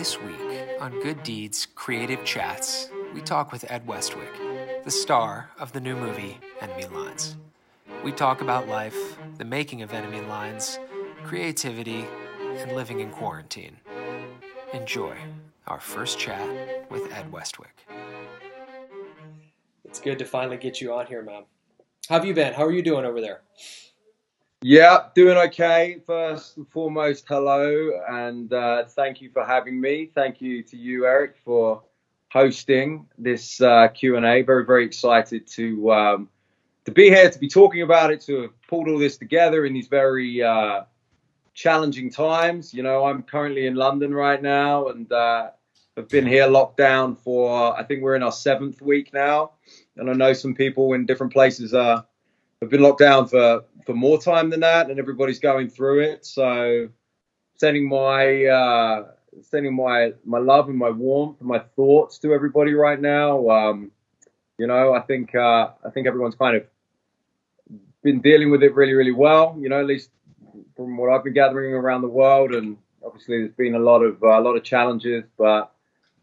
This week on Good Deeds Creative Chats, we talk with Ed Westwick, the star of the new movie Enemy Lines. We talk about life, the making of Enemy Lines, creativity, and living in quarantine. Enjoy our first chat with Ed Westwick. It's good to finally get you on here, man. How have you been? How are you doing over there? Yeah, doing okay. First and foremost, hello, and uh, thank you for having me. Thank you to you, Eric, for hosting this uh, Q and A. Very, very excited to um, to be here, to be talking about it, to have pulled all this together in these very uh, challenging times. You know, I'm currently in London right now, and uh, have been here locked down for I think we're in our seventh week now, and I know some people in different places are have been locked down for for more time than that, and everybody's going through it. So, sending my uh, sending my my love and my warmth and my thoughts to everybody right now. Um, you know, I think uh, I think everyone's kind of been dealing with it really, really well. You know, at least from what I've been gathering around the world, and obviously there's been a lot of uh, a lot of challenges, but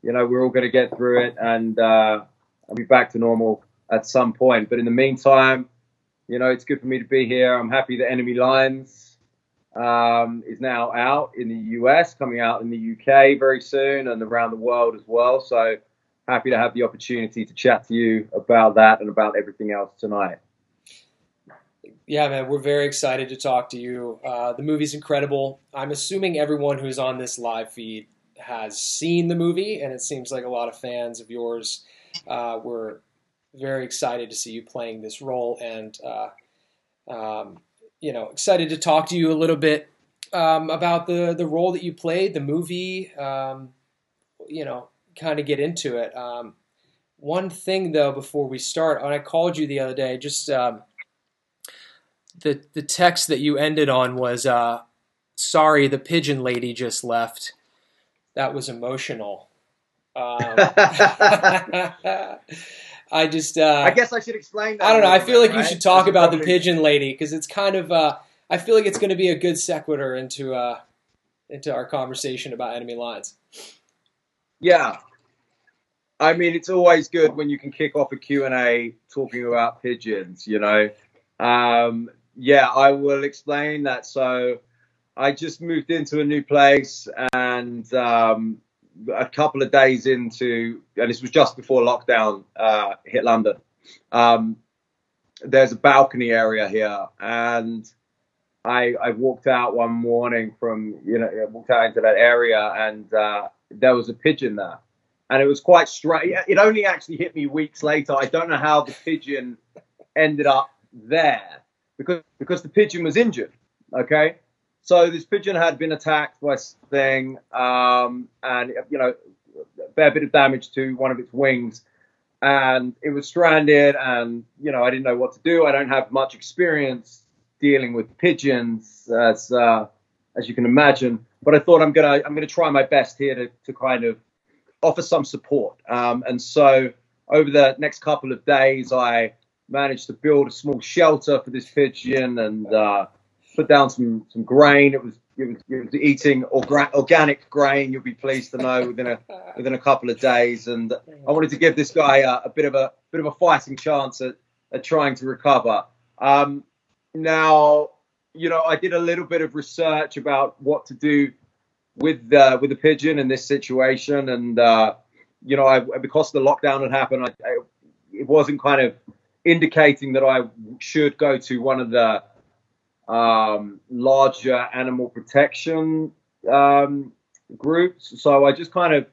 you know, we're all going to get through it, and uh, I'll be back to normal at some point. But in the meantime you know, it's good for me to be here. I'm happy that Enemy Lines um, is now out in the US, coming out in the UK very soon, and around the world as well. So happy to have the opportunity to chat to you about that and about everything else tonight. Yeah, man, we're very excited to talk to you. Uh, the movie's incredible. I'm assuming everyone who's on this live feed has seen the movie, and it seems like a lot of fans of yours uh, were very excited to see you playing this role, and uh, um, you know, excited to talk to you a little bit um, about the the role that you played, the movie. Um, you know, kind of get into it. Um, one thing though, before we start, when I called you the other day, just um, the the text that you ended on was, uh, "Sorry, the pigeon lady just left." That was emotional. I just. Uh, I guess I should explain. That. I don't know. I feel like right? you should talk about probably... the pigeon lady because it's kind of. Uh, I feel like it's going to be a good sequitur into uh, into our conversation about enemy lines. Yeah, I mean it's always good when you can kick off a Q and A talking about pigeons. You know, um, yeah, I will explain that. So, I just moved into a new place and um, a couple of days into, and this was just before lockdown uh, hit London. Um, there's a balcony area here, and I, I walked out one morning from you know walked out into that area, and uh, there was a pigeon there, and it was quite strange. It only actually hit me weeks later. I don't know how the pigeon ended up there because because the pigeon was injured. Okay, so this pigeon had been attacked by something, um, and you know, a fair bit of damage to one of its wings, and it was stranded. And you know, I didn't know what to do. I don't have much experience dealing with pigeons, as uh, as you can imagine. But I thought I'm gonna I'm gonna try my best here to to kind of offer some support. Um, and so over the next couple of days, I managed to build a small shelter for this pigeon and uh, put down some some grain. It was it was, was eating orga- organic grain. You'll be pleased to know within a within a couple of days. And I wanted to give this guy a, a bit of a bit of a fighting chance at, at trying to recover. Um, now, you know, I did a little bit of research about what to do with uh, with the pigeon in this situation, and uh, you know, I, because the lockdown had happened, I, I, it wasn't kind of indicating that I should go to one of the um, larger animal protection um, groups. So I just kind of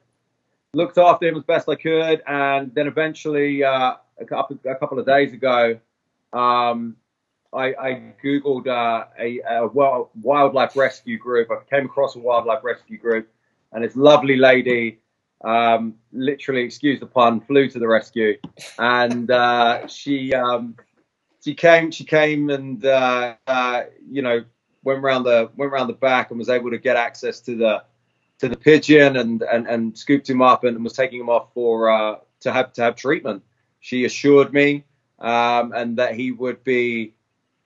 looked after him as best I could, and then eventually, uh, a couple a couple of days ago, um, I, I, googled uh, a, a, wildlife rescue group. I came across a wildlife rescue group, and this lovely lady, um, literally, excuse the pun, flew to the rescue, and uh, she um, she came she came and uh, uh, you know went around the went around the back and was able to get access to the to the pigeon and and, and scooped him up and was taking him off for uh, to have to have treatment. She assured me um, and that he would be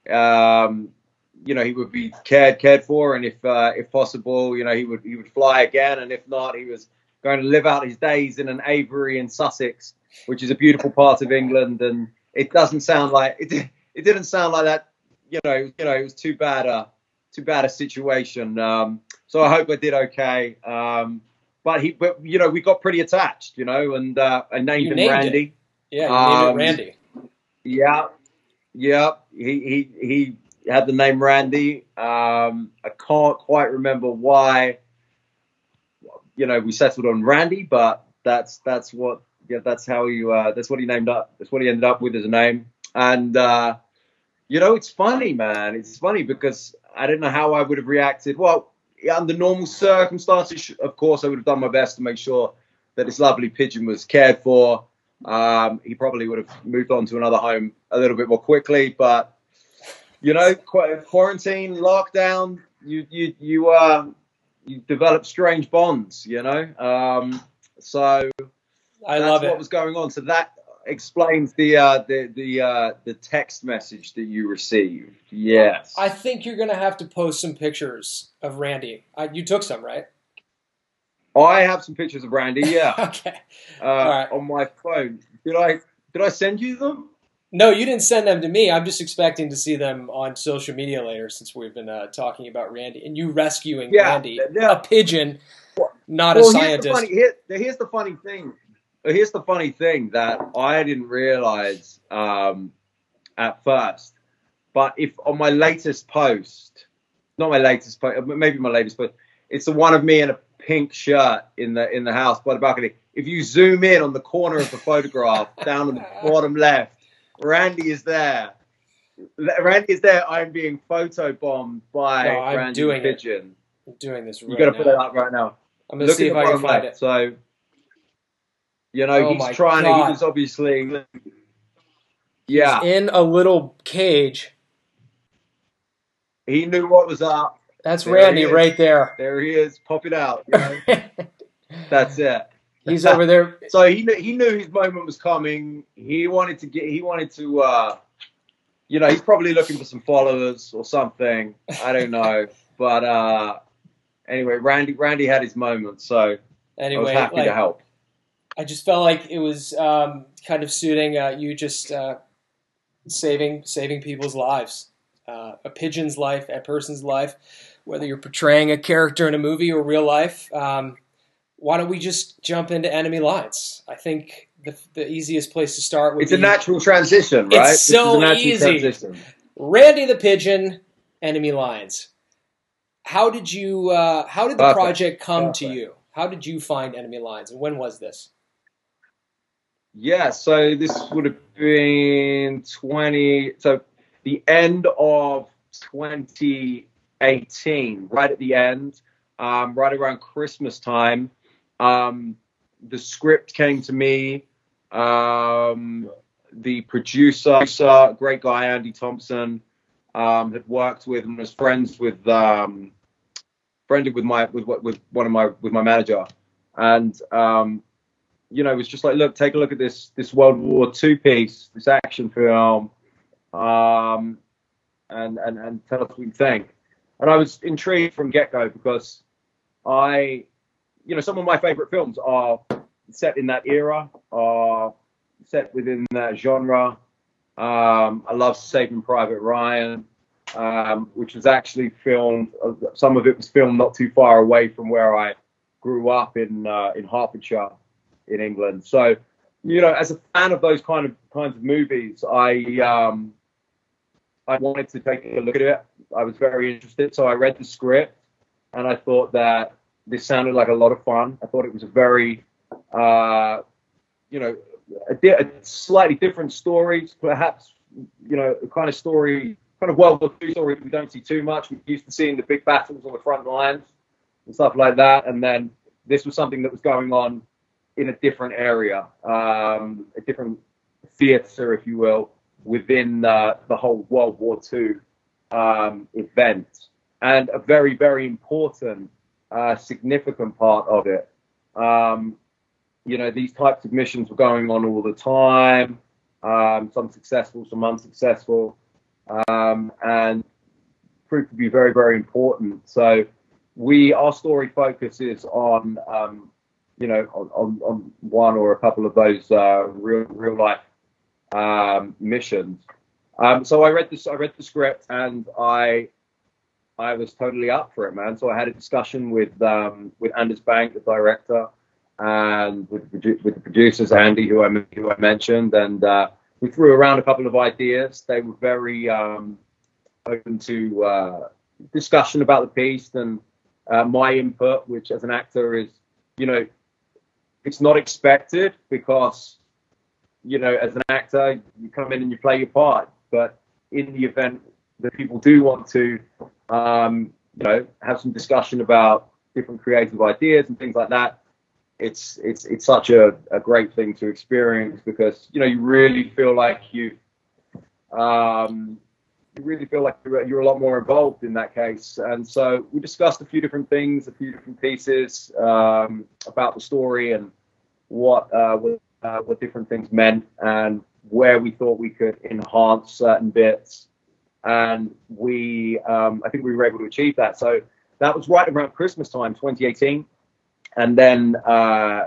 um, you know, he would be cared cared for, and if uh, if possible, you know, he would he would fly again, and if not, he was going to live out his days in an aviary in Sussex, which is a beautiful part of England, and it doesn't sound like it. It didn't sound like that. You know, you know, it was too bad a too bad a situation. Um, so I hope I did okay. Um, but he, but you know, we got pretty attached, you know, and uh, I named You him named Randy. it. Yeah, you named it Um, Randy. Yeah, yeah. He he he had the name Randy. Um, I can't quite remember why. You know, we settled on Randy, but that's that's what yeah that's how you uh, that's what he named up. That's what he ended up with as a name. And uh, you know, it's funny, man. It's funny because I don't know how I would have reacted. Well, under normal circumstances, of course, I would have done my best to make sure that this lovely pigeon was cared for. Um, he probably would have moved on to another home a little bit more quickly, but you know, qu- quarantine, lockdown, you you you uh, you develop strange bonds, you know. Um, so I that's love what it. was going on. So that explains the uh, the the uh, the text message that you received. Yes. I think you're gonna have to post some pictures of Randy. I, you took some, right? I have some pictures of Randy. Yeah, okay. uh, right. on my phone. Did I did I send you them? No, you didn't send them to me. I'm just expecting to see them on social media later, since we've been uh, talking about Randy and you rescuing Yeah, Randy, yeah. a pigeon, Well- not a Well, here's the scientist. funny here, here's the funny thing. Here's the funny thing that I didn't realize um, at first. But if on my latest post, not my latest post, maybe my latest post, it's the one of me in a pink shirt in the in the house by the balcony. If you zoom in on the corner of the photograph, down on the bottom left, Randy is there. Randy is there. I'm being photo bombed by No, I'm Randy doing the it I'm doing this right You got to put it up right now. I'm gonna Look see if I can find left. it. So, you know, Oh he's trying to, God. he was obviously, yeah, In a little cage. he knew what was up. That's There Randy right there. There he is, popping out. You know? That's it. He's over there. So he knew, he knew his moment was coming. He wanted to get, he wanted to, uh, you know, he's probably looking for some followers or something. I don't know. but, uh, anyway, Randy, Randy had his moment. So I was happy like, to help. I just felt like it was um, kind of suiting uh, you just uh, saving saving people's lives, uh, a pigeon's life, a person's life, whether you're portraying a character in a movie or real life. Um, why don't we just jump into enemy lines? I think the, the easiest place to start would It's a natural transition, It's right? This so is a natural easy. transition. Randy the Pigeon, enemy lines. How did you? Uh, how did the Perfect. project come to you? How did you find enemy lines, and when was this? Yeah, so this would have been 20, so the end of 2018, right at the end, um, right around Christmas time. Um, the script came to me. Um, the producer, great guy, Andy Thompson, um, had worked with and was friends with, um, friended with my, with, with one of my, with my manager. And, um, you know, it was just like, look, take a look at this this World War II piece, this action film, um, and and and tell us what you think. And I was intrigued from get go because I, you know, some of my favorite films are set in that era, are set within that genre. Um, I love Saving Private Ryan, um, which was actually filmed. Some of it was filmed not too far away from where I grew up in uh, in Hertfordshire in England. So, you know, as a fan of those kind of kinds of movies, I um, I wanted to take a look at it. I was very interested, so I read the script, and I thought that this sounded like a lot of fun. I thought it was a very, uh, you know, a, di- a slightly different story, perhaps, you know, kind of story, kind of World War II story we don't see too much. We're used to seeing the big battles on the front lines and stuff like that, and then this was something that was going on in a different area, um, a different theatre, if you will, within uh, the whole World War II um, event, and a very, very important, uh, significant part of it. Um, you know, these types of missions were going on all the time, um, some successful, some unsuccessful, um, and proved to be very, very important. So we, our story focuses on, um, you know, on, on, one or a couple of those uh, real, real life um, missions. Um, so I read this, I read the script, and I, I was totally up for it, man. So I had a discussion with um, with Anders Banke, the director, and with, with the producers, Andy, who I who I mentioned, and uh, we threw around a couple of ideas. They were very um, open to uh, discussion about the piece and uh, my input, which as an actor is, you know, it's not expected because, you know, as an actor, you come in and you play your part. But in the event that people do want to, um, you know, have some discussion about different creative ideas and things like that, it's it's it's such a, a great thing to experience because you know you really feel like you um, you really feel like you're, you're, a lot more involved in that case. And so we discussed a few different things, a few different pieces um, about the story and what uh, what, uh, what different things meant and where we thought we could enhance certain bits. And we, um, I think we were able to achieve that. So that was right around Christmas time, 2018 and then uh,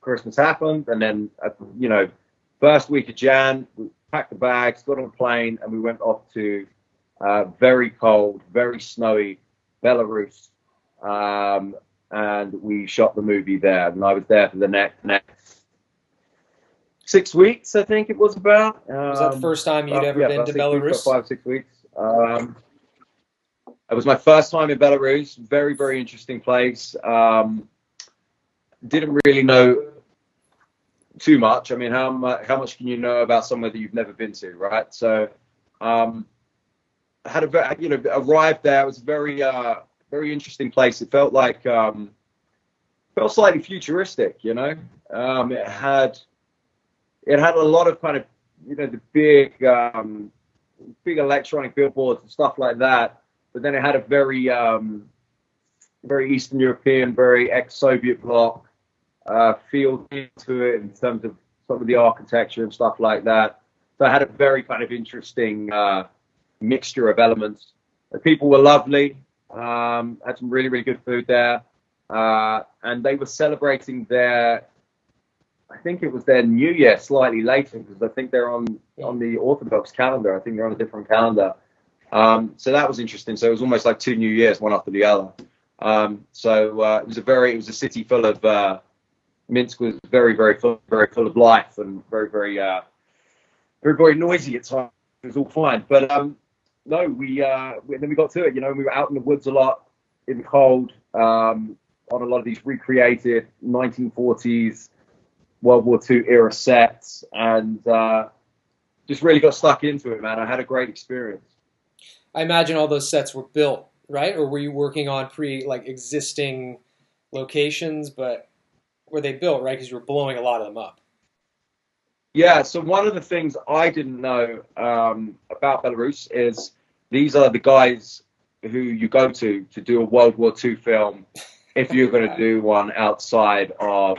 Christmas happened, and then uh, you know, first week of Jan, we packed the bags, got on a plane, and we went off to uh, very cold, very snowy Belarus, um, and we shot the movie there. And I was there for the next next six weeks, I think it was about. Um, was that the um, first time you'd ever yeah, been to Belarus? Weeks, five six weeks. Um, it was my first time in Belarus. Very very interesting place. Um, didn't really know too much. I mean, how much how much can you know about somewhere that you've never been to, right? So, um, I had a you know arrived there. It was very uh, very interesting place. It felt like um, felt slightly futuristic, you know. Um, it had it had a lot of kind of you know the big um, big electronic billboards and stuff like that. But then it had a very um, very Eastern European, very ex-Soviet bloc uh, feel to it in terms of some of the architecture and stuff like that. So I had a very kind of interesting uh, mixture of elements. The people were lovely. Um, had some really really good food there, uh, and they were celebrating their. I think it was their New Year slightly later because I think they're on on the Orthodox calendar. I think they're on a different calendar. Um, so that was interesting. So it was almost like two New Years, one after the other. Um, so uh, it was a very, it was a city full of uh, Minsk was very, very full, very full of life and very, very, uh, very, very noisy at times. It was all fine, but um, no, we, uh, we, then we got to it. You know, we were out in the woods a lot in the cold um, on a lot of these recreated 1940s World War II era sets, and uh, just really got stuck into it, man. I had a great experience. I imagine all those sets were built, right? Or were you working on pre like existing locations, but were they built, right? Because you were blowing a lot of them up. Yeah. So one of the things I didn't know um, about Belarus is these are the guys who you go to to do a World War II film if you're going to do one outside of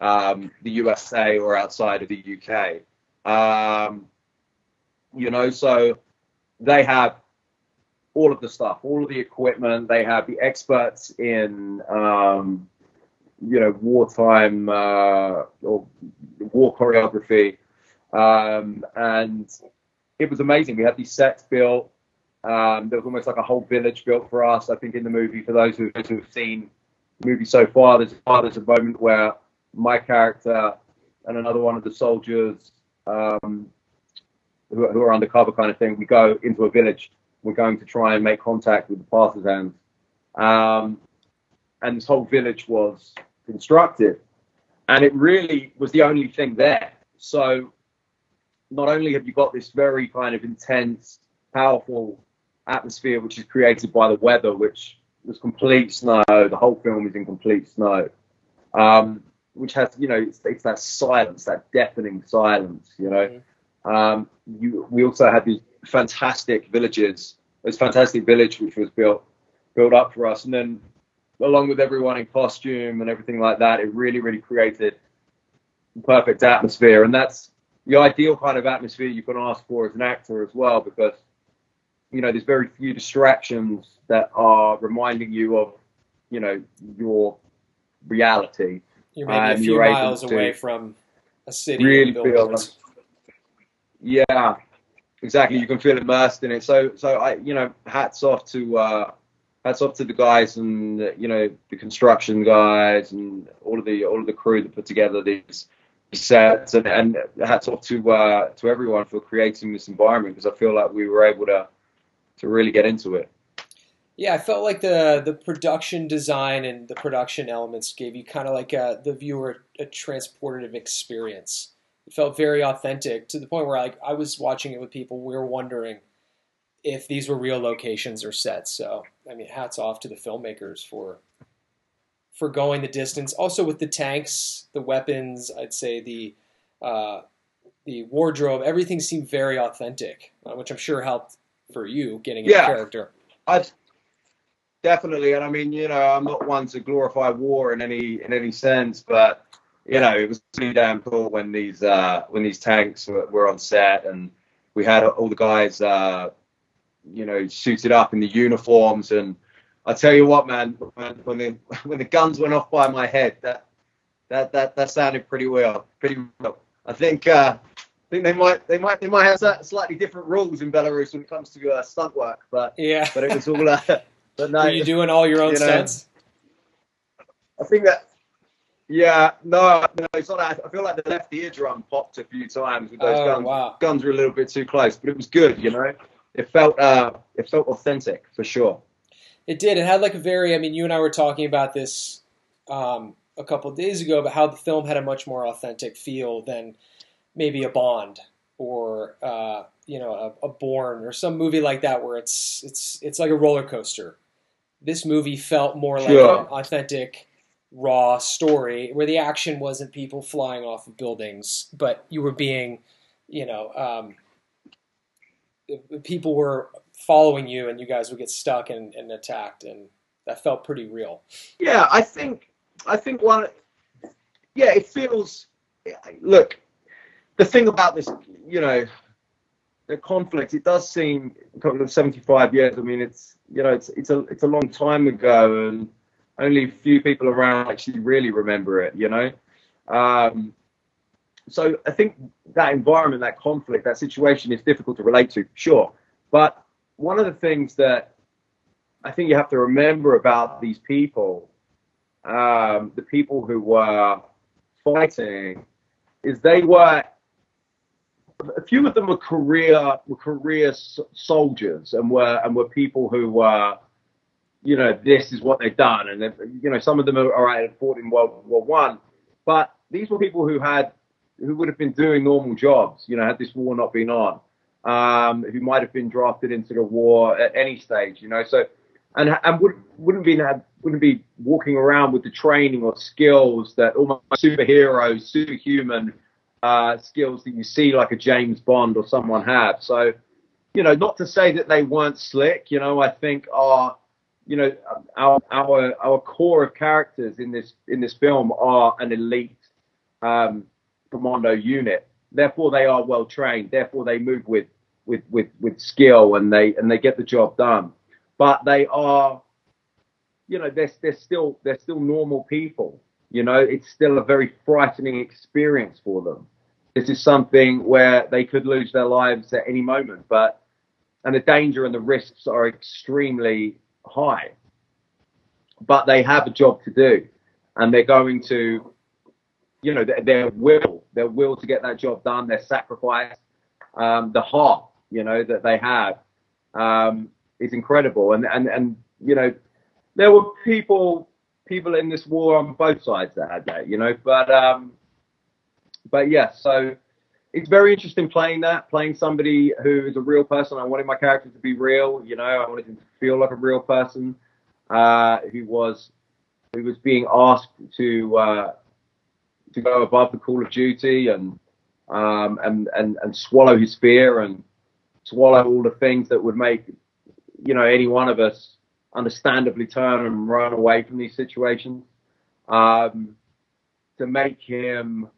um, the USA or outside of the UK. Um, you know, so they have all of the stuff, all of the equipment. They have the experts in um, you know wartime uh, or war choreography, um, and it was amazing. We had these sets built. Um, there was almost like a whole village built for us. I think in the movie, for those who, who have seen the movie so far, there's, there's a moment where my character and another one of the soldiers um, who, who, are undercover kind of thing, we go into a village. We're going to try and make contact with the partisans. Um, and this whole village was constructed. And it really was the only thing there. So not only have you got this very kind of intense, powerful atmosphere, which is created by the weather, which was complete snow. The whole film is in complete snow, um, which has, you know, it's, it's, that silence, that deafening silence. You know, mm-hmm. um, you, we also had these fantastic villages. This fantastic village which was built built up for us, and then along with everyone in costume and everything like that, it really, really created perfect atmosphere. And that's the ideal kind of atmosphere you can ask for as an actor as well, because you know, there's very few distractions that are reminding you of, you know, your reality. You're maybe a few you're miles away from a city really feel billboards. Yeah, exactly. You can feel immersed in it. So, so I, you know, hats off to uh, hats off to the guys and you know the construction guys and all of the all of the crew that put together these sets and, and hats off to uh, to everyone for creating this environment because I feel like we were able to to really get into it. Yeah, I felt like the the production design and the production elements gave you kind of like a, the viewer a transportative experience. It felt very authentic to the point where like I was watching it with people, we were wondering if these were real locations or sets. So I mean, hats off to the filmmakers for for going the distance. Also with the tanks, the weapons, I'd say the uh, the wardrobe, everything seemed very authentic, uh, which I'm sure helped for you getting in Yeah. the character. I definitely, and I mean, you know, I'm not one to glorify war in any in any sense, but you know, it was pretty damn cool when these uh, when these tanks were, were on set and we had all the guys, uh, you know, suited up in the uniforms. And I tell you what, man, when, when the when the guns went off by my head, that that that that sounded pretty well, pretty well. I think. Uh, I think they might, they might, they might have slightly different rules in Belarus when it comes to uh, stunt work, but Yeah. but it was all. Uh, but no, Were you doing all your own you know, stunts? I think that. Yeah, no, no, it's not. I feel like the left eardrum popped a few times with those Oh, guns. wow. Guns were a little bit too close, but it was good. You know, it felt, uh, it felt authentic for sure. It did. It had like a very. I mean, you and I were talking about this um, a couple of days ago about how the film had a much more authentic feel than maybe a Bond or uh, you know a, a Bourne or some movie like that where it's it's it's like a roller coaster. This movie felt more like Sure. an authentic, raw story where the action wasn't people flying off of buildings, but you were being, you know, um, people were following you and you guys would get stuck and, and attacked and that felt pretty real. Yeah, I think, I think one. Yeah, it feels. Look, the thing about this, you know, the conflict. It does seem of seventy-five years. I mean, it's you know, it's it's a it's a long time ago, and only a few people around actually really remember it. You know, um, so I think that environment, that conflict, that situation is difficult to relate to, sure. But one of the things that I think you have to remember about these people, um, the people who were fighting, is they were a few of them were career were career soldiers and were and were people who were you know this is what they've done and you know some of them are right had fought in World War One, but these were people who had who would have been doing normal jobs you know had this war not been on um, who might have been drafted into the war at any stage you know so and and would, wouldn't be wouldn't be walking around with the training or skills that almost superheroes superhuman uh, skills that you see like a James Bond or someone have. So, you know, not to say that they weren't slick. You know, I think our, you know, our our our core of characters in this in this film are an elite um, commando unit. Therefore, they are well trained. Therefore, they move with with with with skill and they and they get the job done. But they are, you know, they're they're still they're still normal people. You know, it's still a very frightening experience for them. This is something where they could lose their lives at any moment, but and the danger and the risks are extremely high. But they have a job to do, and they're going to, you know, their, their will, their will to get that job done, their sacrifice, um, the heart, you know, that they have, um, is incredible. And and and you know, there were people people in this war on both sides that had that, you know. But um, but yeah, so it's very interesting playing that, playing somebody who is a real person. I wanted my character to be real, you know. I wanted him to feel like a real person uh, who was who was being asked to uh, to go above the call of duty and um, and and and swallow his fear and swallow all the things that would make you know any one of us understandably turn and run away from these situations um, to make him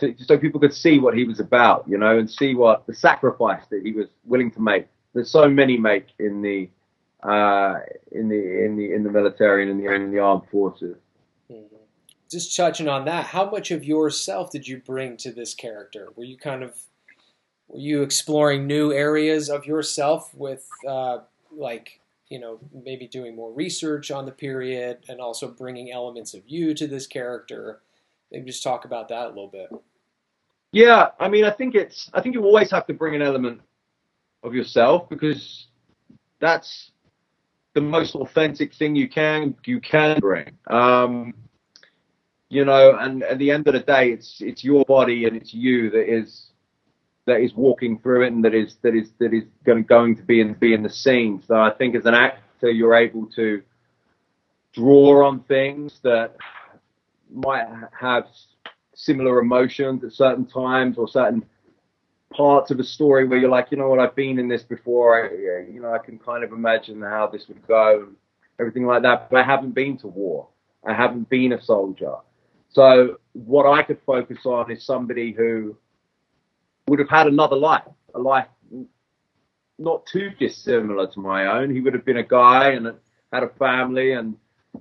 to, so people could see what he was about you know and see what the sacrifice that he was willing to make that so many make in the uh, in the in the in the military and in the in the armed forces. Mm-hmm. Just touching on that, how much of yourself did you bring to this character? Were you kind of were you exploring new areas of yourself with uh, like you know maybe doing more research on the period and also bringing elements of you to this character? Maybe just talk about that a little bit. Yeah, I mean, I think it's I think you always have to bring an element of yourself because that's the most authentic thing you can you can bring. Um, you know, and at the end of the day, it's it's your body and it's you that is that is walking through it and that is that is that is going going to be in be in the scene. So I think as an actor, you're able to draw on things that might have similar emotions at certain times or certain parts of a story where you're like, you know what, I've been in this before. I, you know, I can kind of imagine how this would go, everything like that. But I haven't been to war. I haven't been a soldier. So what I could focus on is somebody who would have had another life, a life not too dissimilar to my own. He would have been a guy and had a family and,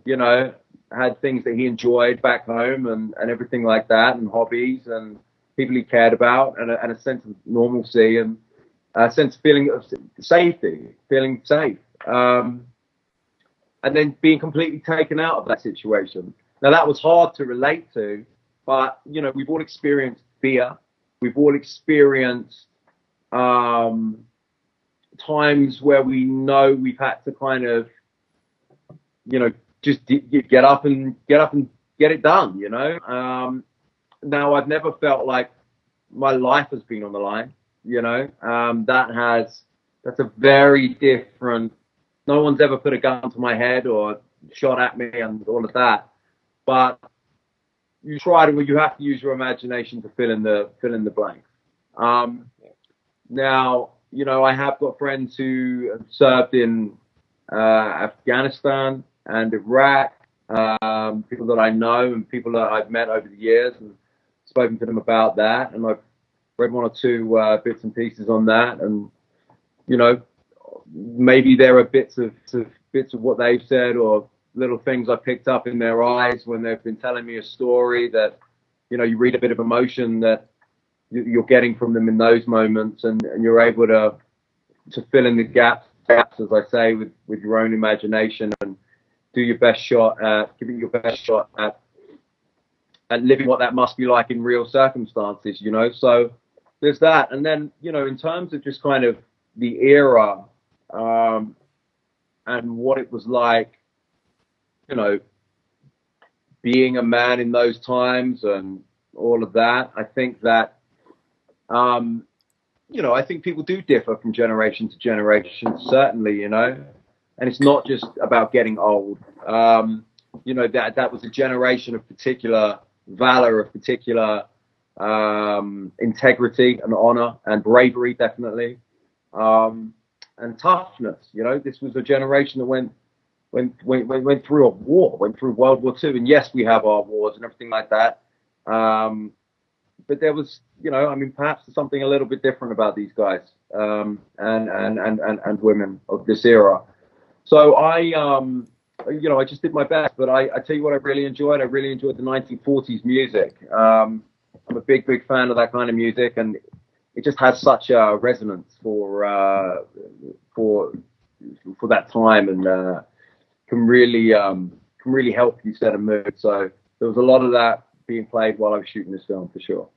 you know, had things that he enjoyed back home and, and everything like that and hobbies and people he cared about and a, and a sense of normalcy and a sense of feeling of safety, feeling safe. Um, and then being completely taken out of that situation. Now that was hard to relate to, but you know, we've all experienced fear. We've all experienced um, times where we know we've had to kind of, you know, just get up and get up and get it done. You know, um, now I've never felt like my life has been on the line. You know, um, that has that's a very different. No one's ever put a gun to my head or shot at me and all of that, but you try to. You have to use your imagination to fill in the fill in the blanks. Um, now, you know, I have got friends who served in uh, Afghanistan and Iraq, um, people that I know and people that I've met over the years and spoken to them about that, and I've read one or two uh, bits and pieces on that, and you know, maybe there are bits of, of bits of what they've said or little things I picked up in their eyes when they've been telling me a story that, you know, you read a bit of emotion that you're getting from them in those moments, and, and you're able to to fill in the gaps, gaps as I say, with with your own imagination and do your best shot at giving your best shot at and living what that must be like in real circumstances, you know. So there's that, and then you know, in terms of just kind of the era um, and what it was like, you know, being a man in those times and all of that. I think that, um, you know, I think people do differ from generation to generation, certainly, you know, and it's not just about getting old. Um, you know, that that was a generation of particular valor, of particular um, integrity and honor and bravery, definitely, um, and toughness. You know, this was a generation that went went, went went went through a war, went through World War Two, and yes, we have our wars and everything like that. Um, but there was, you know, I mean, perhaps something a little bit different about these guys um, and, and, and and and women of this era. So I, um, you know, I just did my best. But I, I tell you what, I really enjoyed. I really enjoyed the 1940s music. Um, I'm a big, big fan of that kind of music, and it just has such a resonance for uh, for for that time, and uh, can really um, can really help you set a mood. So there was a lot of that being played while I was shooting this film, for sure.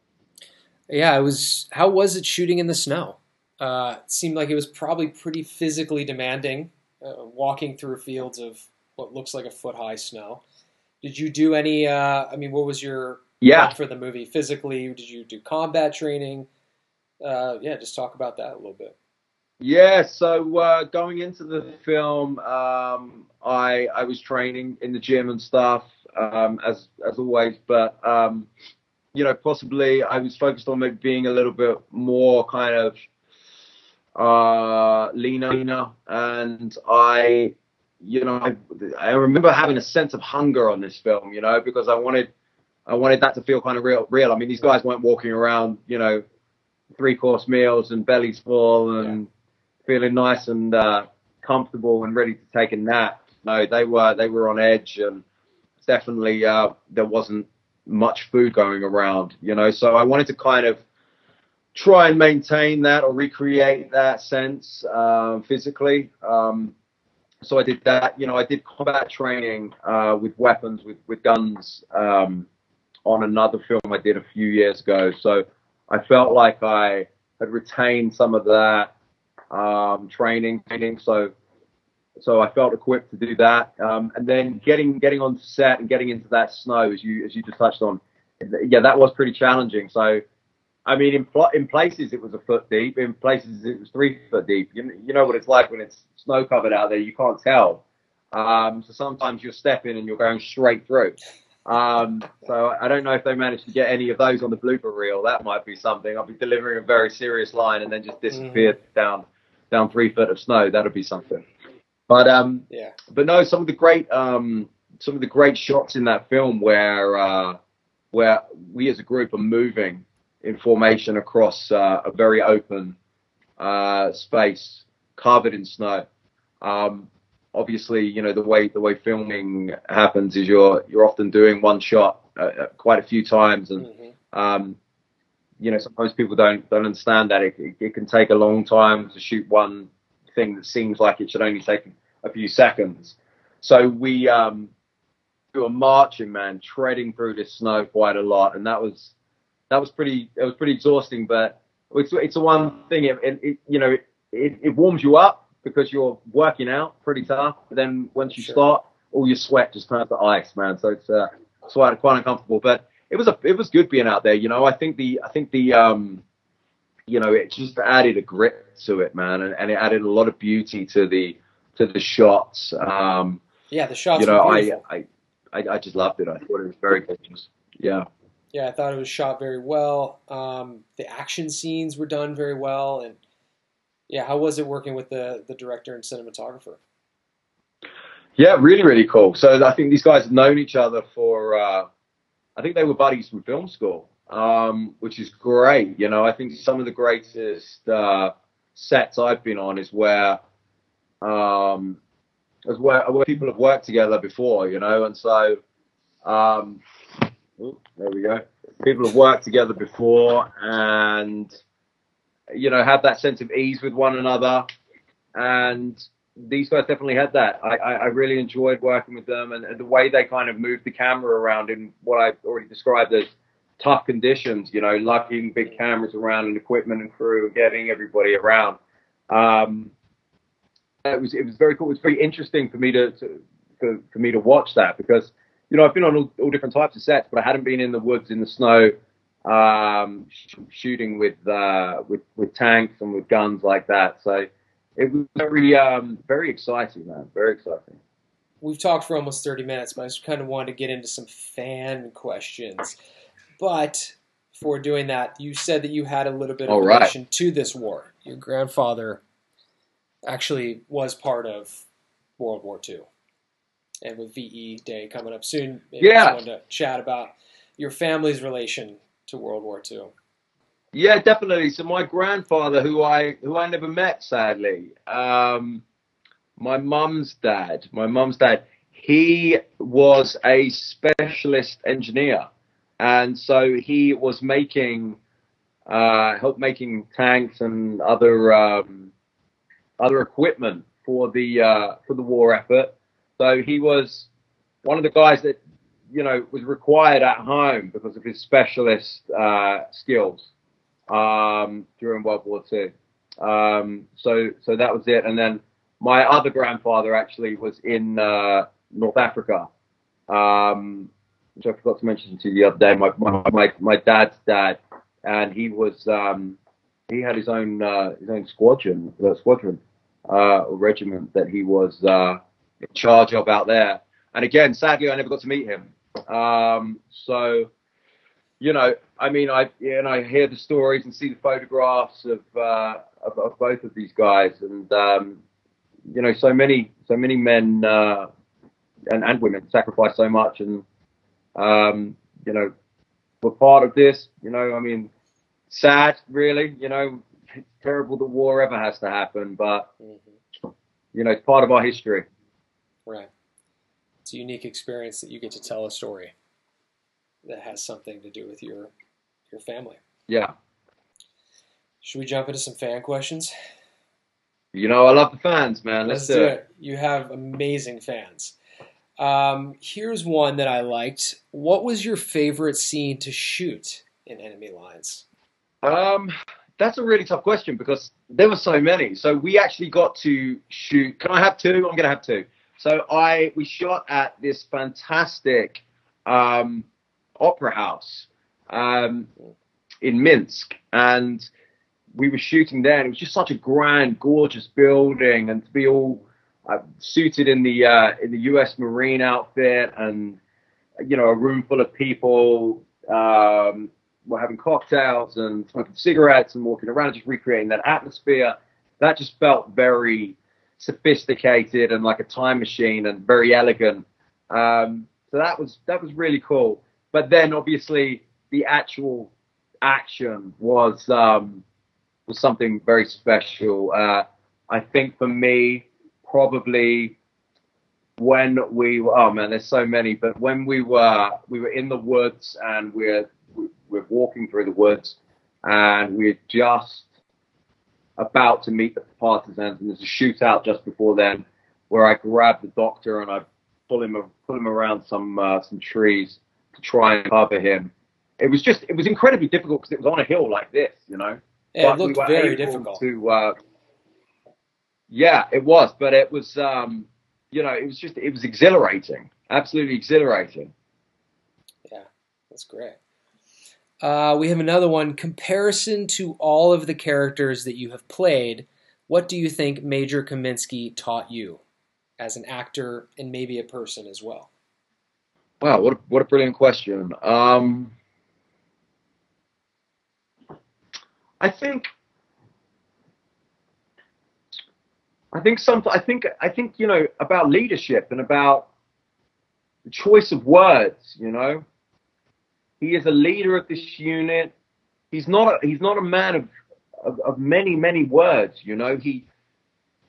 Yeah, it was. How was it shooting in the snow? Uh, it seemed like it was probably pretty physically demanding, uh, walking through fields of what looks like a foot high snow. Did you do any? Uh, I mean, what was your yeah for the movie physically? Did you do combat training? Uh, yeah, just talk about that a little bit. Yeah, so uh, going into the film, um, I I was training in the gym and stuff um, as as always, but um, you know possibly I was focused on maybe being a little bit more kind of uh, leaner, and I you know, I, I remember having a sense of hunger on this film, you know, because I wanted, I wanted that to feel kind of real, real. I mean, these guys weren't walking around, you know, three course meals and bellies full and feeling nice and uh, comfortable and ready to take a nap. No, they were they were on edge, and definitely uh, there wasn't much food going around. You know, so I wanted to kind of try and maintain that or recreate that sense uh, physically. Um, so I did that. You know, I did combat training uh, with weapons, with with guns, um, on another film I did a few years ago. So I felt like I had retained some of that um, training, training. So so I felt equipped to do that. Um, and then getting getting on set and getting into that snow, as you as you just touched on, yeah, that was pretty challenging. So I mean, in in places it was a foot deep, in places it was three foot deep. You, you know what it's like when it's snow covered out there. You can't tell. Um, so sometimes you're stepping and you're going straight through. Um, so I don't know if they managed to get any of those on the blooper reel. That might be something. I'll be delivering a very serious line and then just disappear mm-hmm. down down three foot of snow. That'll be something. But um, yeah. But no, some of the great um, some of the great shots in that film where uh, where we as a group are moving in formation across uh, a very open uh, space covered in snow. Um, obviously, you know the way the way filming happens is you're you're often doing one shot uh, uh quite a few times, and mm-hmm. um, you know sometimes people don't don't understand that it, it, it, can take a long time to shoot one thing that seems like it should only take a few seconds. So we um, we were marching, man, treading through this snow quite a lot, and that was that was pretty it was pretty exhausting. But it's it's a one thing. It, it you know it, it, warms you up because you're working out pretty tough. But then once you sure. start, all your sweat just turns to ice, man. So it's uh, quite quite uncomfortable. But it was a it was good being out there. You know, I think the I think the um, you know, it just added a grit to it, man, and, and it added a lot of beauty to the to the shots. Um, yeah, the shots. You know, I, I I I just loved it. I thought it was very good. Yeah. Yeah, I thought it was shot very well. Um, the action scenes were done very well, and yeah, how was it working with the the director and cinematographer? Yeah, really, really cool. So I think these guys have known each other for, uh, I think they were buddies from film school, um, which is great. You know, I think some of the greatest uh, sets I've been on is where, um, is where, where people have worked together before. You know, and so, um, ooh, there we go. People have worked together before, and you know, have that sense of ease with one another, and these guys definitely had that. I, I, I really enjoyed working with them and, and, the way they kind of moved the camera around in what I've already described as tough conditions, you know, lugging big cameras around and equipment and crew and getting everybody around. Um, it was it was very cool. It was very interesting for me to, to for, for me to watch that because you know I've been on all, all, different types of sets, but I hadn't been in the woods in the snow um, sh- shooting with uh, with with tanks and with guns like that. So it was very um, very exciting, man. Very exciting. We've talked for almost thirty minutes, but I just kind of wanted to get into some fan questions. But for doing that, you said that you had a little bit of All relation right. to this war. Your grandfather actually was part of World War II, and with VE Day coming up soon, maybe yeah, I wanted to chat about your family's relation to World War II. Yeah, definitely. So my grandfather, who I who I never met, sadly, um, my mum's dad, my mum's dad, he was a specialist engineer, and so he was making uh, help making tanks and other um, other equipment for the uh, for the war effort. So he was one of the guys that you know was required at home because of his specialist uh, skills um, during World War Two. Um, so so that was it. And then my other grandfather actually was in uh, North Africa, um, which I forgot to mention to you the other day. My my my, my dad's dad, and he was um, he had his own uh, his own squadron, uh, squadron uh, or regiment that he was uh, in charge of out there. And again, sadly, I never got to meet him. Um, so you know, I mean, I and I hear the stories and see the photographs of, uh, of, of both of these guys, and um, you know, so many so many men uh, and and women sacrifice so much, and um, you know, were part of this. You know, I mean, sad, really. You know, it's terrible that war ever has to happen, but hmm you know, it's part of our history. Right. It's a unique experience that you get to tell a story that has something to do with your your family. Yeah. Should we jump into some fan questions? You know, I love the fans, man. Let's, do it. You have amazing fans. Um, here's one that I liked. What was your favorite scene to shoot in Enemy Lines? Um, that's a really tough question because there were so many. So we actually got to shoot. Can I have two? I'm gonna have two. So I we shot at this fantastic um, opera house um, in Minsk, and we were shooting there. And it was just such a grand, gorgeous building, and to be all uh, suited in the uh, in the U.S. Marine outfit, and you know, a room full of people. Um, were having cocktails and smoking cigarettes and walking around, just recreating that atmosphere. That just felt very sophisticated and like a time machine and very elegant. Um, so that was that was really cool. But then obviously the actual action was um, was something very special. Uh, I think for me, probably when we oh man, there's so many, but when we were we were in the woods and we're we're walking through the woods and we're just about to meet the partisans and there's a shootout just before then where I grab the doctor and I pull him pull him around some uh, some trees try and cover him. It was just it was incredibly difficult because it was on a hill like this, you know. Yeah, But it looked were very difficult. To uh, yeah, it was, but it was um, you know it was just it was exhilarating, absolutely exhilarating. Yeah, that's great. Uh, we have another one. Comparison to all of the characters that you have played, what do you think Major Kaminsky taught you as an actor and maybe a person as well? Wow, what a, what a brilliant question. Um, I think I think some I think I think you know about leadership and about the choice of words. You know, he is a leader of this unit. He's not a, he's not a man of, of of many many words. You know, he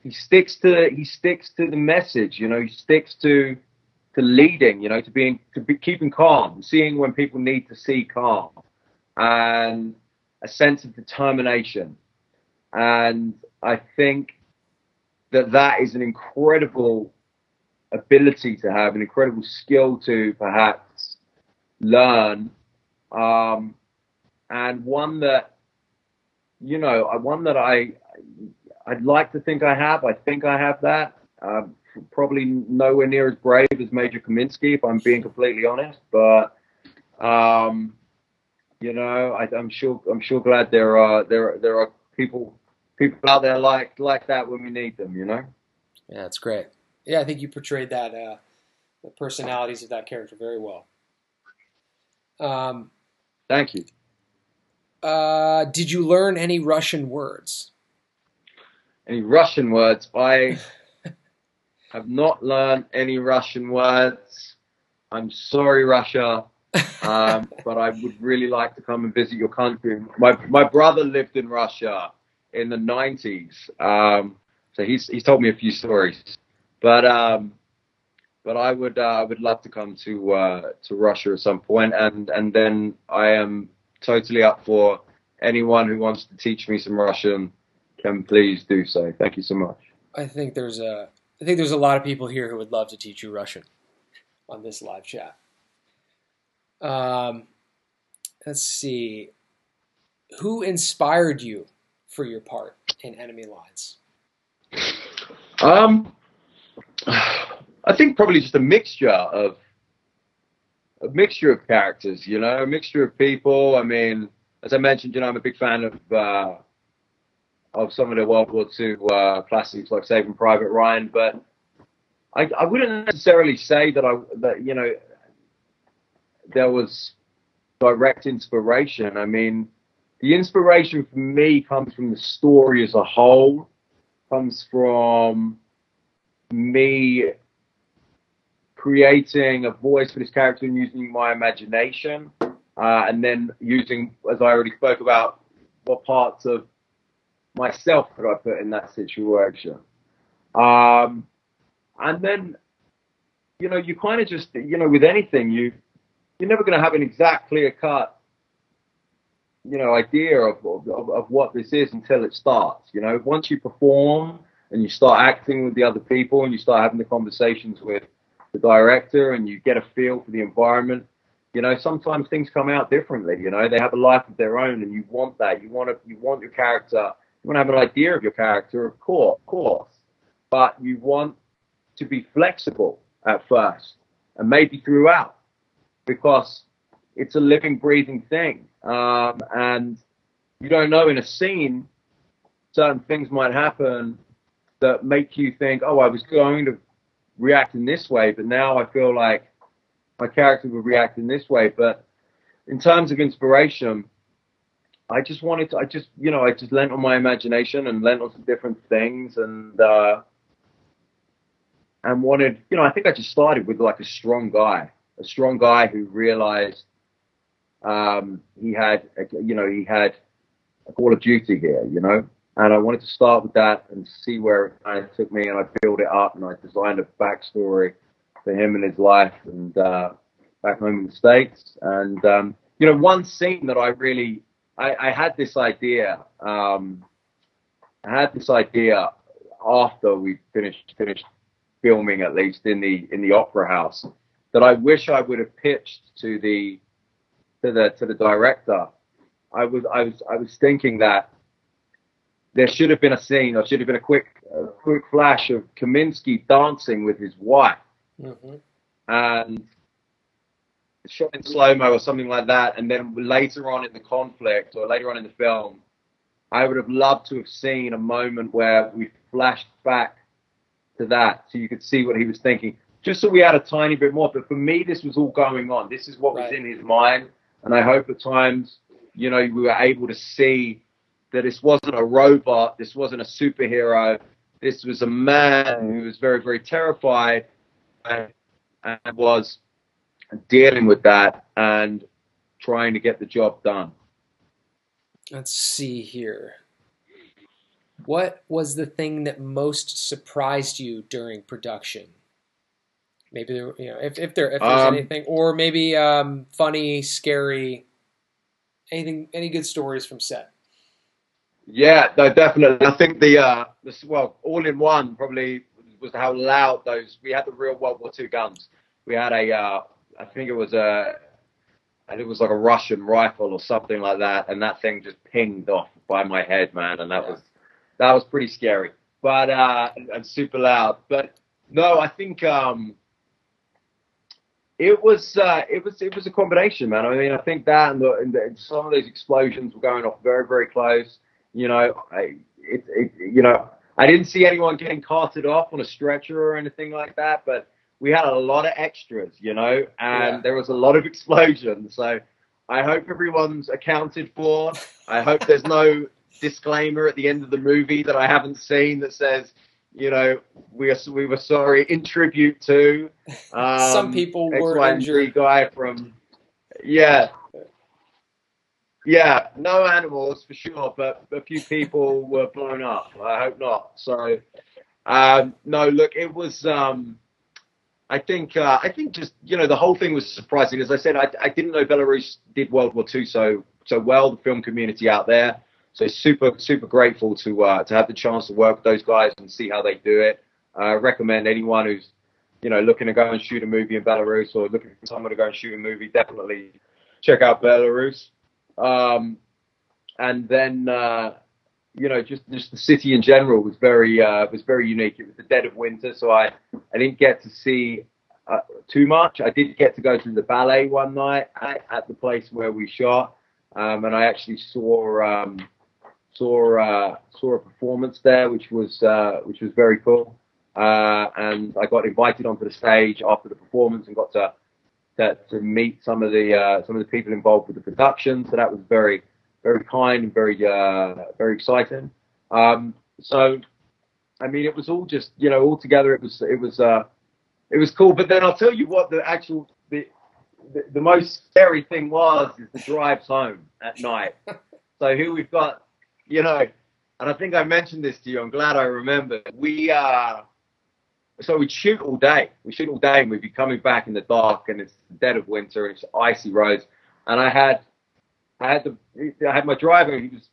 he sticks to he sticks to the message. You know, he sticks to to leading, you know, to being to be keeping calm, seeing when people need to see calm, and a sense of determination. And I think that that is an incredible ability to have, an incredible skill to perhaps learn, um, and one that you know, one that I I'd like to think I have. I think I have that. Um, probably nowhere near as brave as Major Kaminsky, if I'm being completely honest. But um, you know, I, I'm sure I'm sure glad there are there there are people people out there like like that when we need them. You know. Yeah, that's great. Yeah, I think you portrayed that uh, the personalities of that character very well. Um, Thank you. uh, did you learn any Russian words? Any Russian words? I have not learned any Russian words. I'm sorry, Russia. um, but I would really like to come and visit your country. My my brother lived in Russia in the 90s, um, so he's he's told me a few stories. But um, but I would uh, I would love to come to uh, to Russia at some point, and and then I am totally up for anyone who wants to teach me some Russian. Can please do so. Thank you so much. I think there's a I think there's a lot of people here who would love to teach you Russian on this live chat. Um, let's see. Who inspired you for your part in Enemy Lines? Um, I think probably just a mixture of a mixture of characters, you know, a mixture of people. I mean, as I mentioned, you know, I'm a big fan of uh, of some of the World War II uh, classics like Saving Private Ryan, but I, I wouldn't necessarily say that I that you know there was direct inspiration. I mean, the inspiration for me comes from the story as a whole, comes from me creating a voice for this character and using my imagination, uh, and then using, as I already spoke about, what parts of myself that I put in that situation? Um, and then, you know, you kind of just, you know, with anything, you you're never going to have an exact clear cut, you know, idea of, of of what this is until it starts. You know, once you perform and you start acting with the other people and you start having the conversations with the director and you get a feel for the environment you know sometimes things come out differently you know they have a life of their own and you want that you want to you want your character you want to have an idea of your character of course but you want to be flexible at first and maybe throughout because it's a living breathing thing um, and you don't know in a scene certain things might happen that make you think oh i was going to react in this way, but now I feel like my character would react in this way. But in terms of inspiration, I just wanted to, I just, you know, I just lent on my imagination and lent on some different things and, uh, and wanted, you know, I think I just started with like a strong guy, a strong guy who realized, um, he had, you know, he had a call of duty here, you know, and I wanted to start with that and see where it kind of took me. And I built it up and I designed a backstory for him and his life and uh, back home in the States. And, um, you know, one scene that I really, I, I had this idea. Um, I had this idea after we finished finished filming, at least in the in the opera house, that I wish I would have pitched to the to the to the director. I was I was I was thinking that there should have been a scene, or should have been a quick, a quick flash of Kaminsky dancing with his wife, mm-hmm. and shot in slow mo or something like that. And then later on in the conflict, or later on in the film, I would have loved to have seen a moment where we flashed back to that, so you could see what he was thinking. Just so we had a tiny bit more. But for me, this was all going on. This is what right. was in his mind, and I hope at times, you know, we were able to see that this wasn't a robot, this wasn't a superhero, this was a man who was very, very terrified and, and was dealing with that and trying to get the job done. Let's see here. What was the thing that most surprised you during production? Maybe there, you know, if, if there if there's um, anything, or maybe um, funny, scary, anything, any good stories from set. Yeah, no, definitely. I think the, uh, the well, all in one probably was how loud those. We had the real World War II guns. We had a, uh, I think it was a, and it was like a Russian rifle or something like that, and that thing just pinged off by my head, man, and that yeah. was that was pretty scary, but uh, and, and super loud. But no, I think um, it was uh, it was it was a combination, man. I mean, I think that and, the, and, the, and some of those explosions were going off very very close. You know, I, it, it, you know, I didn't see anyone getting carted off on a stretcher or anything like that, but we had a lot of extras, you know, and yeah. there was a lot of explosions. So I hope everyone's accounted for. I hope there's no disclaimer at the end of the movie that I haven't seen that says, you know, we are we were sorry in tribute to um, some people were injured. Guy from yeah, yeah, no animals for sure, but a few people were blown up. I hope not. So, um, no, look, it was. Um, I think. Uh, I think just you know the whole thing was surprising. As I said, I, I didn't know Belarus did World War II so so well. The film community out there, so super super grateful to uh, to have the chance to work with those guys and see how they do it. I uh, recommend anyone who's you know looking to go and shoot a movie in Belarus or looking for someone to go and shoot a movie, definitely check out Belarus. Um, and then uh, you know just just the city in general was very uh, was very unique. It was the dead of winter, so I I didn't get to see uh, too much. I did get to go to the ballet one night at, at the place where we shot, um, and I actually saw um, saw uh, saw a performance there, which was uh, which was very cool. Uh, and I got invited onto the stage after the performance and got to to, to meet some of the uh, some of the people involved with the production. So that was very very kind and very uh, very exciting. Um, so I mean, it was all just you know all together. It was it was uh, it was cool. But then I'll tell you what the actual the, the, the most scary thing was is the drives home at night. so here we've got you know and I think I mentioned this to you. I'm glad I remember. We uh, so we'd shoot all day. We shoot all day, and we'd be coming back in the dark, and it's the dead of winter, and it's icy roads. And I had, I had the, I had my driver. He was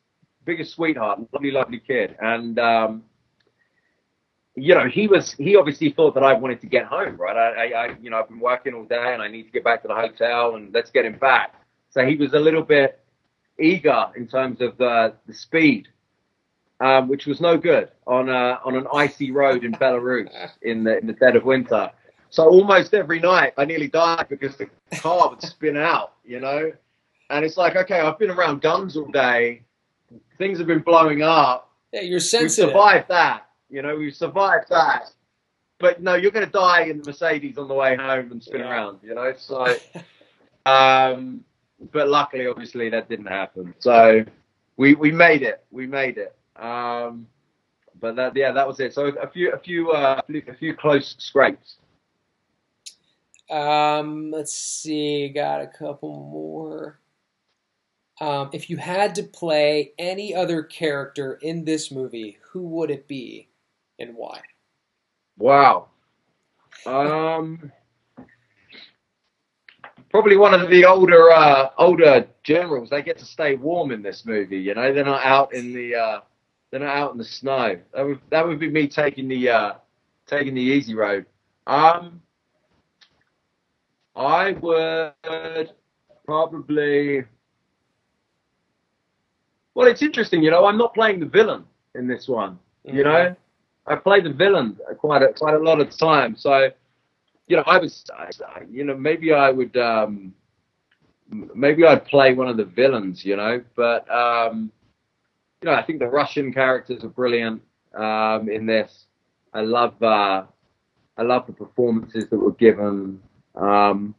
biggest sweetheart, lovely, lovely kid, and um, you know, he was he obviously thought that I wanted to get home, right? I, I, you know, I've been working all day, and I need to get back to the hotel, and let's get him back. So he was a little bit eager in terms of the the speed um, which was no good on a, on an icy road in Belarus in the in the dead of winter. So almost every night I nearly died because the car would spin out, you know. And it's like, okay, I've been around guns all day. Things have been blowing up. Yeah, you're sensitive. We've survived that. You know, we've survived that. But no, you're going to die in the Mercedes on the way home and spin yeah. around. You know, so. um, but luckily, obviously, that didn't happen. So we we made it. We made it. Um, but that, yeah, that was it. So a few, a few, uh, a few close scrapes. Um, let's see, got a couple more. Um, if you had to play any other character in this movie, who would it be, and why? Wow. Um, probably one of the older, uh, older generals. They get to stay warm in this movie. You know, they're not out in the. Uh, they're not out in the snow. That would that would be me taking the uh, taking the easy road. Um, I would probably. Well, it's interesting, you know. I'm not playing the villain in this one. Mm-hmm. You know, I play the villain quite a, quite a lot of the time. So, you know, I was, you know, maybe I would, um, maybe I'd play one of the villains, you know. But um, you know, I think the Russian characters are brilliant um, in this. I love uh, I love the performances that were given. Um,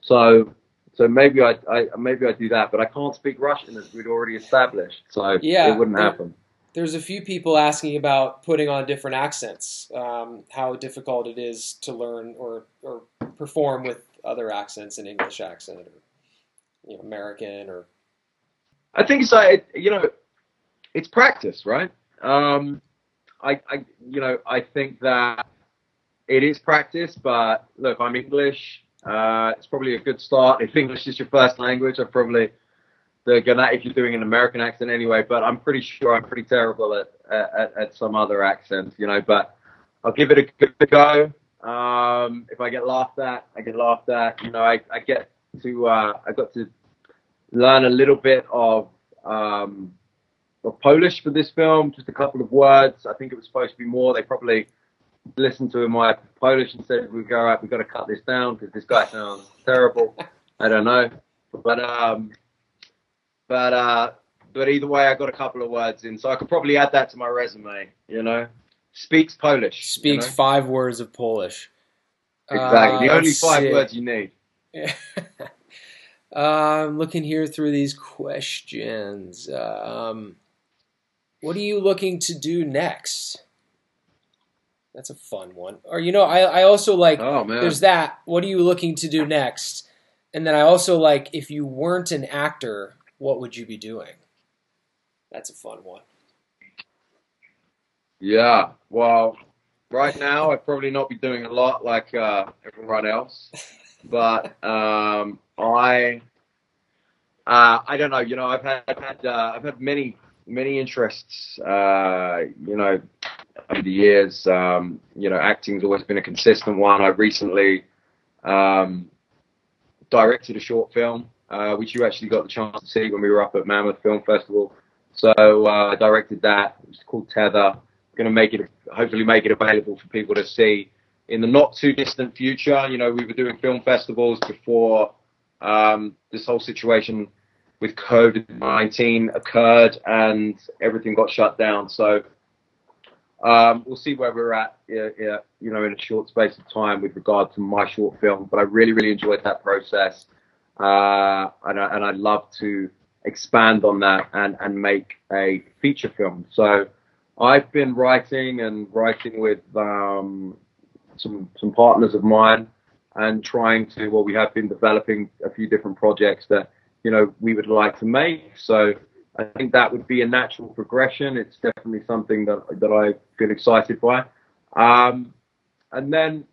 so so maybe I, I maybe I do that, but I can't speak Russian as we'd already established, so yeah, it wouldn't there, happen. There's a few people asking about putting on different accents, um, how difficult it is to learn or or perform with other accents, an English accent or you know, American or. I think so. You know, it's practice, right? Um, I, I, you know, I think that it is practice, but look, I'm English. Uh, it's probably a good start. If English is your first language, I'm probably the gonna if you're doing an American accent anyway. But I'm pretty sure I'm pretty terrible at at, at some other accents, you know. But I'll give it a good go. Um, if I get laughed at, I get laughed at. You know, I, I get to uh, I got to learn a little bit of um, of Polish for this film, just a couple of words. I think it was supposed to be more. They probably listened to him, my Polish and said, "We go right, we've got to cut this down because this guy sounds terrible." I don't know, but um, but uh, but either way, I got a couple of words in, so I could probably add that to my resume. You know, speaks Polish. Speaks you know? five words of Polish. Exactly, uh, the only five see. words you need. Yeah. uh, I'm looking here through these questions. Um, what are you looking to do next? That's a fun one. Or you know, I I also like. Oh man. There's that. What are you looking to do next? And then I also like if you weren't an actor, what would you be doing? That's a fun one. Yeah. Well, right now I'd probably not be doing a lot like uh, everyone else, but um, I. Uh, I don't know. You know, I've had, I've had, uh, I've had many many interests. Uh, you know, over the years, um, you know, acting's always been a consistent one. I recently um, directed a short film, uh, which you actually got the chance to see when we were up at Mammoth Film Festival. So uh, I directed that. It's called Tether. Going to make it, hopefully, make it available for people to see in the not too distant future. You know, we were doing film festivals before um, this whole situation with COVID 19 occurred and everything got shut down. So um, we'll see where we're at, you know, in a short space of time with regard to my short film. But I really, really enjoyed that process. Uh, and, I, and I'd love to expand on that and, and make a feature film. So I've been writing and writing with um, some, some partners of mine and trying to, well, we have been developing a few different projects that you know we would like to make. So I think that would be a natural progression. It's definitely something that that I feel excited by. Um, and then,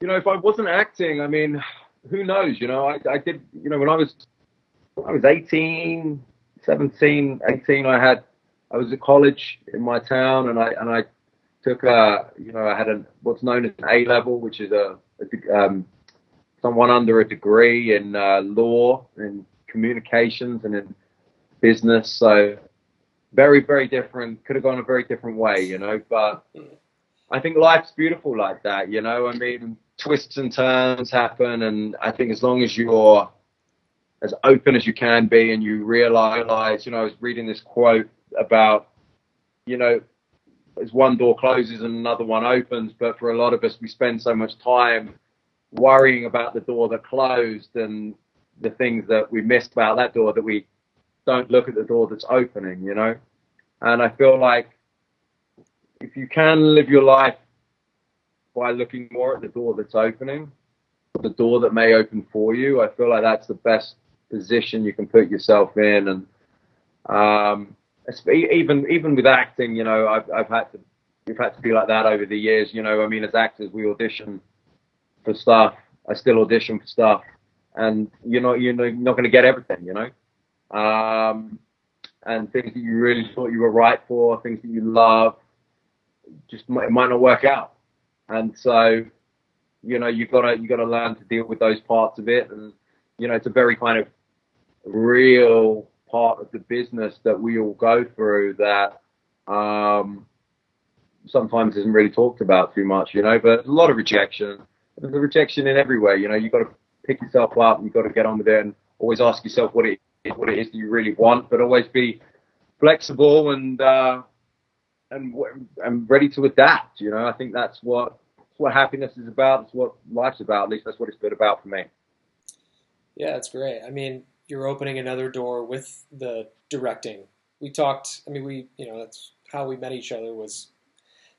you know, if I wasn't acting, I mean, who knows? You know, I, I did, you know, when I was when I was 18, 17, 18, I had I was at college in my town, and I and I took a, you know, I had a what's known as an A level, which is a, a um, someone under a degree in uh, law and communications and in business. So very, very different. Could have gone a very different way, you know. But I think life's beautiful like that, you know. I mean, twists and turns happen, and I think as long as you're as open as you can be, and you realize, you know, I was reading this quote about, you know, as one door closes and another one opens, but for a lot of us, we spend so much time worrying about the door that closed and the things that we missed about that door that we don't look at the door that's opening, you know? And I feel like if you can live your life by looking more at the door that's opening, the door that may open for you, I feel like that's the best position you can put yourself in. And um, even even with acting, you know, I've I've had to we've had to be like that over the years. You know, I mean, as actors, we audition for stuff. I still audition for stuff, and you're not you're not going to get everything. You know, um, and things that you really thought you were right for, things that you love, just it might not work out. And so, you know, you've got to you got to learn to deal with those parts of it. And you know, it's a very kind of real part of the business that we all go through that um, sometimes isn't really talked about too much. You know, but a lot of rejection. There's rejection in everywhere. You know, you've got to pick yourself up. You've got to get on with it and always ask yourself what it what it is that you really want, but always be flexible and uh, and and ready to adapt. You know, I think that's what what happiness is about. It's what life's about. At least that's what it's been about for me. Yeah, that's great. I mean, you're opening another door with the directing. We talked. I mean, we you know that's how we met each other was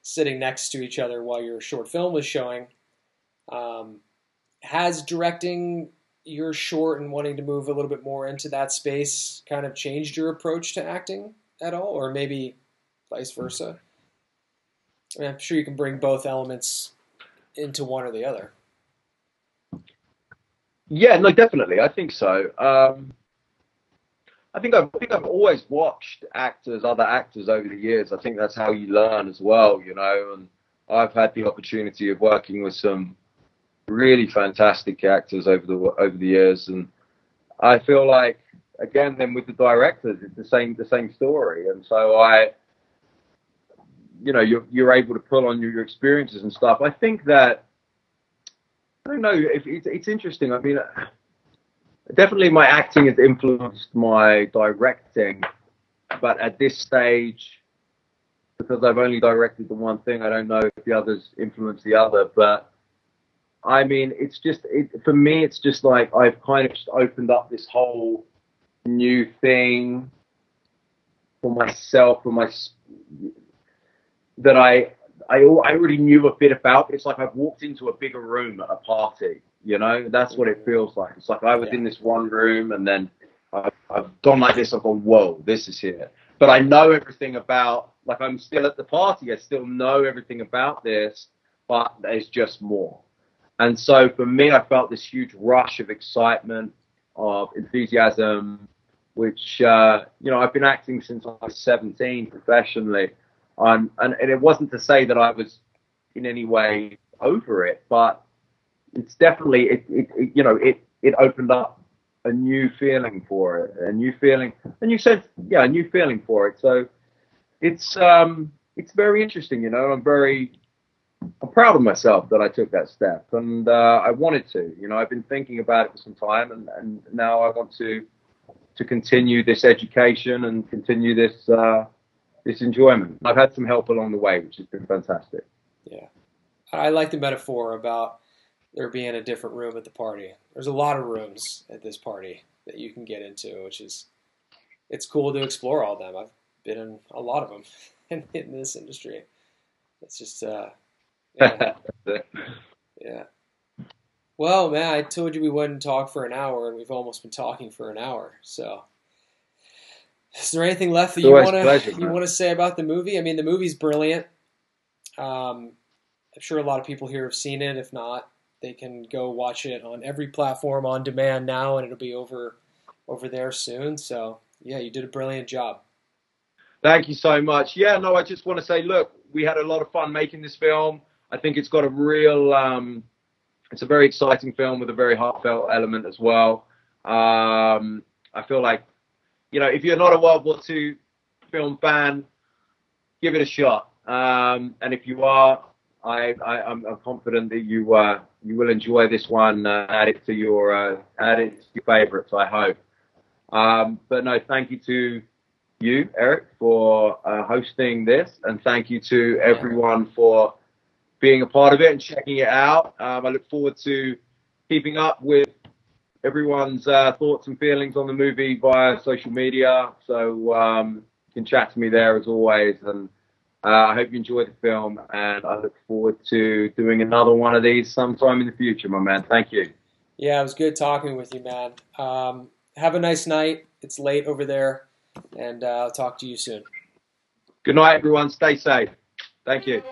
sitting next to each other while your short film was showing. Um, has directing your short and wanting to move a little bit more into that space kind of changed your approach to acting at all, or maybe vice versa? I mean, I'm sure you can bring both elements into one or the other. Yeah, no, definitely. I think so. Um, I think I've, I think I've always watched actors, other actors over the years. I think that's how you learn as well, you know. And I've had the opportunity of working with some really fantastic actors over the over the years, and I feel like again then with the directors it's the same the same story, and so I, you know, you're you're able to pull on your, your experiences and stuff. I think that I don't know if it's, it's interesting. I mean, definitely my acting has influenced my directing, but at this stage. Because I've only directed the one thing, I don't know if the others influence the other. But I mean, it's just it, for me. It's just like I've kind of just opened up this whole new thing for myself, for my that I I I already knew a bit about. It's like I've walked into a bigger room at a party. You know, that's what it feels like. It's like I was yeah. in this one room and then I've, I've gone like this. I've gone, whoa, this is here. But I know everything about. Like I'm still at the party. I still know everything about this, but there's just more. And so for me, I felt this huge rush of excitement, of enthusiasm, which, uh, you know, I've been acting since I was 17 professionally. Um, and, and it wasn't to say that I was in any way over it, but it's definitely, it, it, it, you know, it, it opened up a new feeling for it, a new feeling, and you said, yeah, a new feeling for it. So it's, um, it's very interesting, you know, I'm very, I'm proud of myself that I took that step, and uh, I wanted to. You know, I've been thinking about it for some time, and, and now I want to to continue this education and continue this uh, this enjoyment. I've had some help along the way, which has been fantastic. Yeah, I like the metaphor about there being a different room at the party. There's a lot of rooms at this party that you can get into, which is it's cool to explore all of them. I've been in a lot of them in, in this industry. It's just uh, yeah. yeah. Well, man, I told you we wouldn't talk for an hour, and we've almost been talking for an hour. So, Is there anything left that you want to you want to say about the movie? I mean, the movie's brilliant. Um, I'm sure a lot of people here have seen it. If not, they can go watch it on every platform on demand now, and it'll be over over there soon. So yeah, you did a brilliant job. Thank you so much. Yeah, no, I just want to say, look, we had a lot of fun making this film. I think it's got a real, um, it's a very exciting film with a very heartfelt element as well. Um, I feel like, you know, if you're not a World War II film fan, give it a shot. Um, and if you are, I, I, I'm, I'm confident that you uh, you will enjoy this one. Uh, add it to your uh, add it to your favorites. I hope. Um, but no, thank you to you, Eric, for uh, hosting this, and thank you to everyone for being a part of it and checking it out. Um, I look forward to keeping up with everyone's uh, thoughts and feelings on the movie via social media. So um, you can chat to me there as always, and uh, I hope you enjoyed the film, and I look forward to doing another one of these sometime in the future, my man. Thank you. Yeah, it was good talking with you, man. Um, have a nice night. It's late over there, and uh, I'll talk to you soon. Good night, everyone. Stay safe. Thank you.